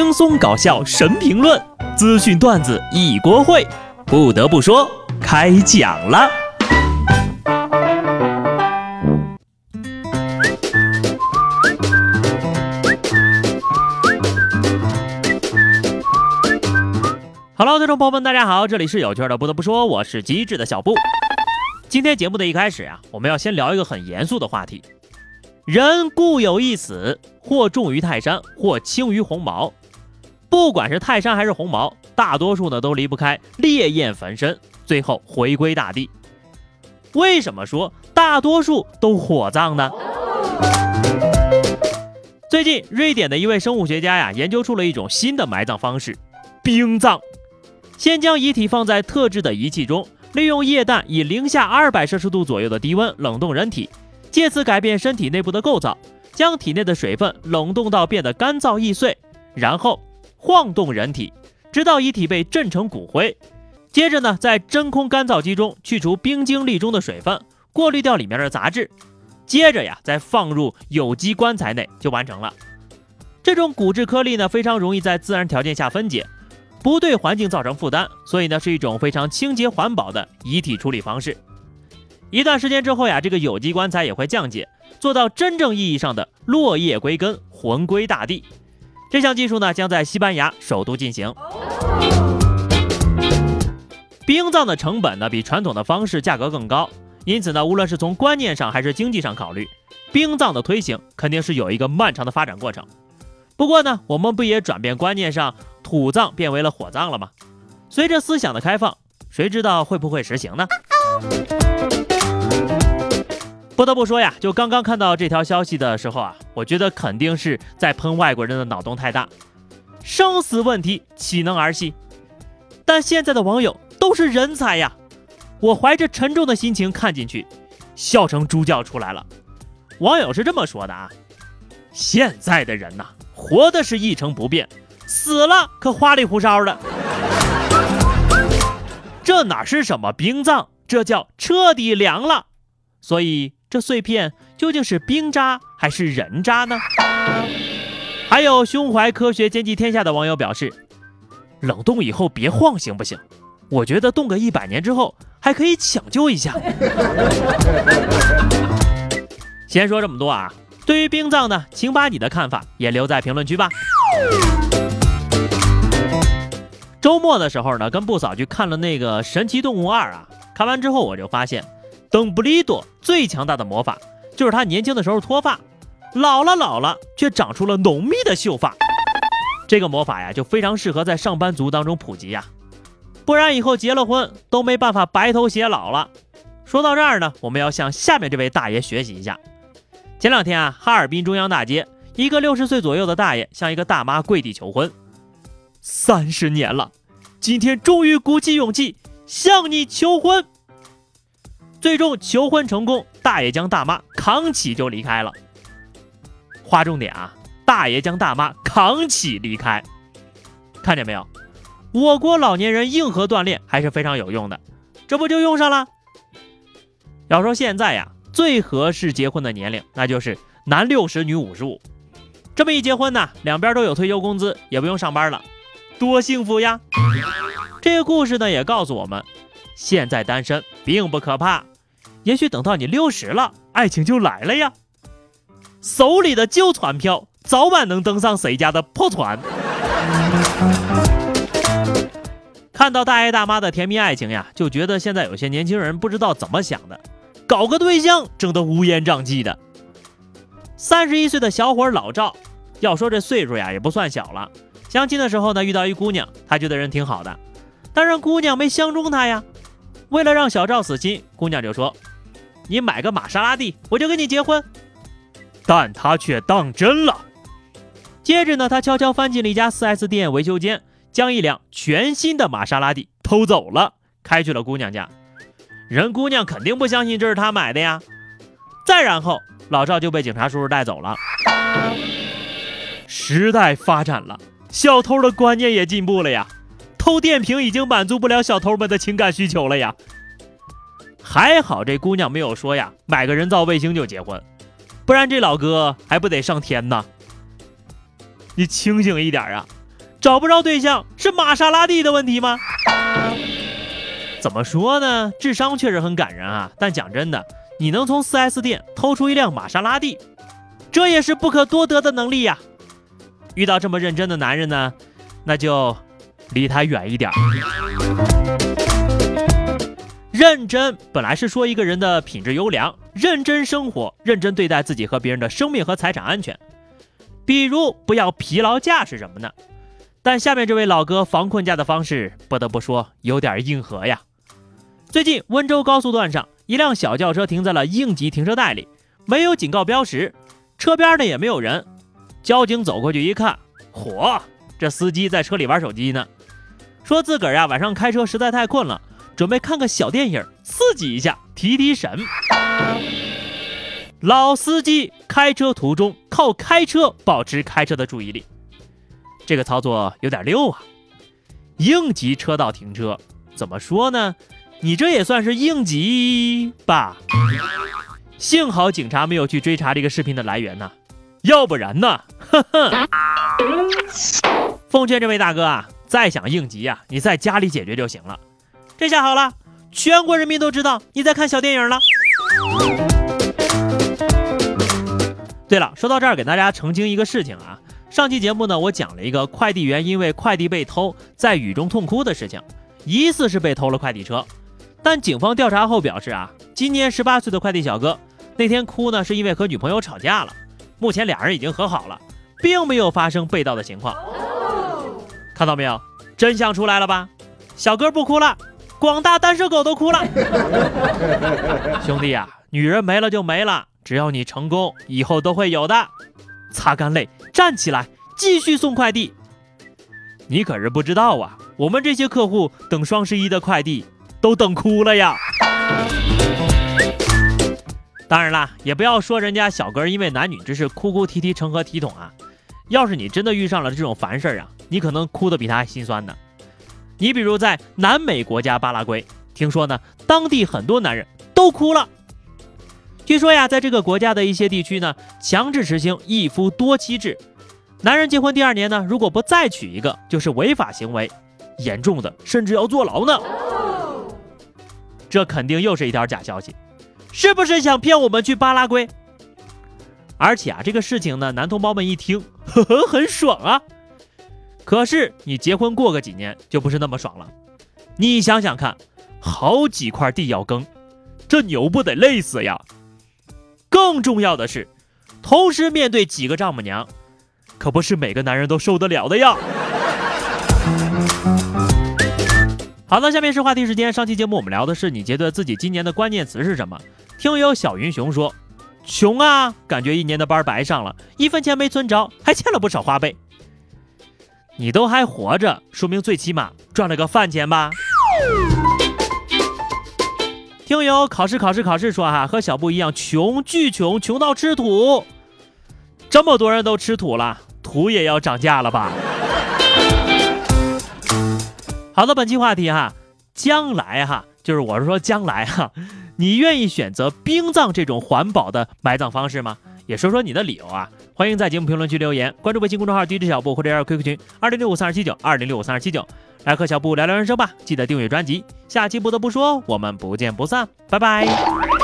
轻松搞笑神评论，资讯段子一锅烩。不得不说，开讲了。Hello，听众朋友们，大家好，这里是有趣的。不得不说，我是机智的小布。今天节目的一开始呀，我们要先聊一个很严肃的话题。人固有一死，或重于泰山，或轻于鸿毛。不管是泰山还是鸿毛，大多数呢都离不开烈焰焚身，最后回归大地。为什么说大多数都火葬呢？最近，瑞典的一位生物学家呀，研究出了一种新的埋葬方式——冰葬。先将遗体放在特制的仪器中，利用液氮以零下二百摄氏度左右的低温冷冻人体。借此改变身体内部的构造，将体内的水分冷冻到变得干燥易碎，然后晃动人体，直到遗体被震成骨灰。接着呢，在真空干燥机中去除冰晶粒中的水分，过滤掉里面的杂质。接着呀，再放入有机棺材内就完成了。这种骨质颗粒呢，非常容易在自然条件下分解，不对环境造成负担，所以呢，是一种非常清洁环保的遗体处理方式。一段时间之后呀，这个有机棺材也会降解，做到真正意义上的落叶归根，魂归大地。这项技术呢，将在西班牙首都进行。冰葬的成本呢，比传统的方式价格更高，因此呢，无论是从观念上还是经济上考虑，冰葬的推行肯定是有一个漫长的发展过程。不过呢，我们不也转变观念上，土葬变为了火葬了吗？随着思想的开放，谁知道会不会实行呢？不得不说呀，就刚刚看到这条消息的时候啊，我觉得肯定是在喷外国人的脑洞太大，生死问题岂能儿戏？但现在的网友都是人才呀，我怀着沉重的心情看进去，笑成猪叫出来了。网友是这么说的啊：现在的人呐，活的是一成不变，死了可花里胡哨的。这哪是什么冰葬，这叫彻底凉了。所以。这碎片究竟是冰渣还是人渣呢？还有胸怀科学、兼济天下的网友表示，冷冻以后别晃行不行？我觉得冻个一百年之后还可以抢救一下。先说这么多啊，对于冰葬呢，请把你的看法也留在评论区吧。周末的时候呢，跟布嫂去看了那个《神奇动物二》啊，看完之后我就发现。邓布利多最强大的魔法就是他年轻的时候脱发，老了老了却长出了浓密的秀发。这个魔法呀，就非常适合在上班族当中普及呀，不然以后结了婚都没办法白头偕老了。说到这儿呢，我们要向下面这位大爷学习一下。前两天啊，哈尔滨中央大街，一个六十岁左右的大爷向一个大妈跪地求婚，三十年了，今天终于鼓起勇气向你求婚。最终求婚成功，大爷将大妈扛起就离开了。划重点啊，大爷将大妈扛起离开，看见没有？我国老年人硬核锻炼还是非常有用的，这不就用上了？要说现在呀，最合适结婚的年龄，那就是男六十女五十五。这么一结婚呢，两边都有退休工资，也不用上班了，多幸福呀！这个故事呢，也告诉我们。现在单身并不可怕，也许等到你六十了，爱情就来了呀。手里的旧船票，早晚能登上谁家的破船。看到大爷大妈的甜蜜爱情呀，就觉得现在有些年轻人不知道怎么想的，搞个对象整得乌烟瘴气的。三十一岁的小伙老赵，要说这岁数呀也不算小了。相亲的时候呢，遇到一姑娘，他觉得人挺好的，但是姑娘没相中他呀。为了让小赵死心，姑娘就说：“你买个玛莎拉蒂，我就跟你结婚。”但他却当真了。接着呢，他悄悄翻进了一家 4S 店维修间，将一辆全新的玛莎拉蒂偷走了，开去了姑娘家。人姑娘肯定不相信这是他买的呀。再然后，老赵就被警察叔叔带走了。时代发展了，小偷的观念也进步了呀。偷电瓶已经满足不了小偷们的情感需求了呀！还好这姑娘没有说呀，买个人造卫星就结婚，不然这老哥还不得上天呢？你清醒一点啊！找不着对象是玛莎拉蒂的问题吗？怎么说呢？智商确实很感人啊，但讲真的，你能从 4S 店偷出一辆玛莎拉蒂，这也是不可多得的能力呀。遇到这么认真的男人呢，那就离他远一点。认真本来是说一个人的品质优良，认真生活，认真对待自己和别人的生命和财产安全。比如不要疲劳驾驶什么的。但下面这位老哥防困驾的方式，不得不说有点硬核呀。最近温州高速段上，一辆小轿车停在了应急停车带里，没有警告标识，车边呢也没有人。交警走过去一看，嚯，这司机在车里玩手机呢，说自个儿呀晚上开车实在太困了，准备看个小电影，刺激一下，提提神。老司机开车途中靠开车保持开车的注意力，这个操作有点溜啊。应急车道停车，怎么说呢？你这也算是应急吧？幸好警察没有去追查这个视频的来源呢，要不然呢？呵呵。奉劝这位大哥啊，再想应急啊，你在家里解决就行了。这下好了，全国人民都知道你在看小电影了。对了，说到这儿，给大家澄清一个事情啊。上期节目呢，我讲了一个快递员因为快递被偷，在雨中痛哭的事情，疑似是被偷了快递车。但警方调查后表示啊，今年十八岁的快递小哥那天哭呢，是因为和女朋友吵架了。目前俩人已经和好了，并没有发生被盗的情况。看到没有，真相出来了吧？小哥不哭了，广大单身狗都哭了。兄弟呀，女人没了就没了，只要你成功，以后都会有的。擦干泪，站起来，继续送快递。你可是不知道啊，我们这些客户等双十一的快递。都等哭了呀！当然啦，也不要说人家小哥因为男女之事哭哭啼啼成何体统啊！要是你真的遇上了这种烦事儿啊，你可能哭得比他还心酸呢。你比如在南美国家巴拉圭，听说呢，当地很多男人都哭了。据说呀，在这个国家的一些地区呢，强制实行一夫多妻制，男人结婚第二年呢，如果不再娶一个，就是违法行为，严重的甚至要坐牢呢。这肯定又是一条假消息，是不是想骗我们去巴拉圭？而且啊，这个事情呢，男同胞们一听，呵呵，很爽啊。可是你结婚过个几年就不是那么爽了。你想想看，好几块地要耕，这牛不得累死呀！更重要的是，同时面对几个丈母娘，可不是每个男人都受得了的呀。好的，下面是话题时间。上期节目我们聊的是你觉得自己今年的关键词是什么？听友小云熊说：“穷啊，感觉一年的班白上了，一分钱没存着，还欠了不少花呗。”你都还活着，说明最起码赚了个饭钱吧。听友考试考试考试说哈，和小布一样穷，巨穷，穷到吃土。这么多人都吃土了，土也要涨价了吧？好的，本期话题哈，将来哈，就是我是说将来哈，你愿意选择冰葬这种环保的埋葬方式吗？也说说你的理由啊！欢迎在节目评论区留言，关注微信公众号 DJ 小布或者加 QQ 群二零六五三二七九二零六五三二七九，来和小布聊聊人生吧！记得订阅专辑，下期不得不说，我们不见不散，拜拜。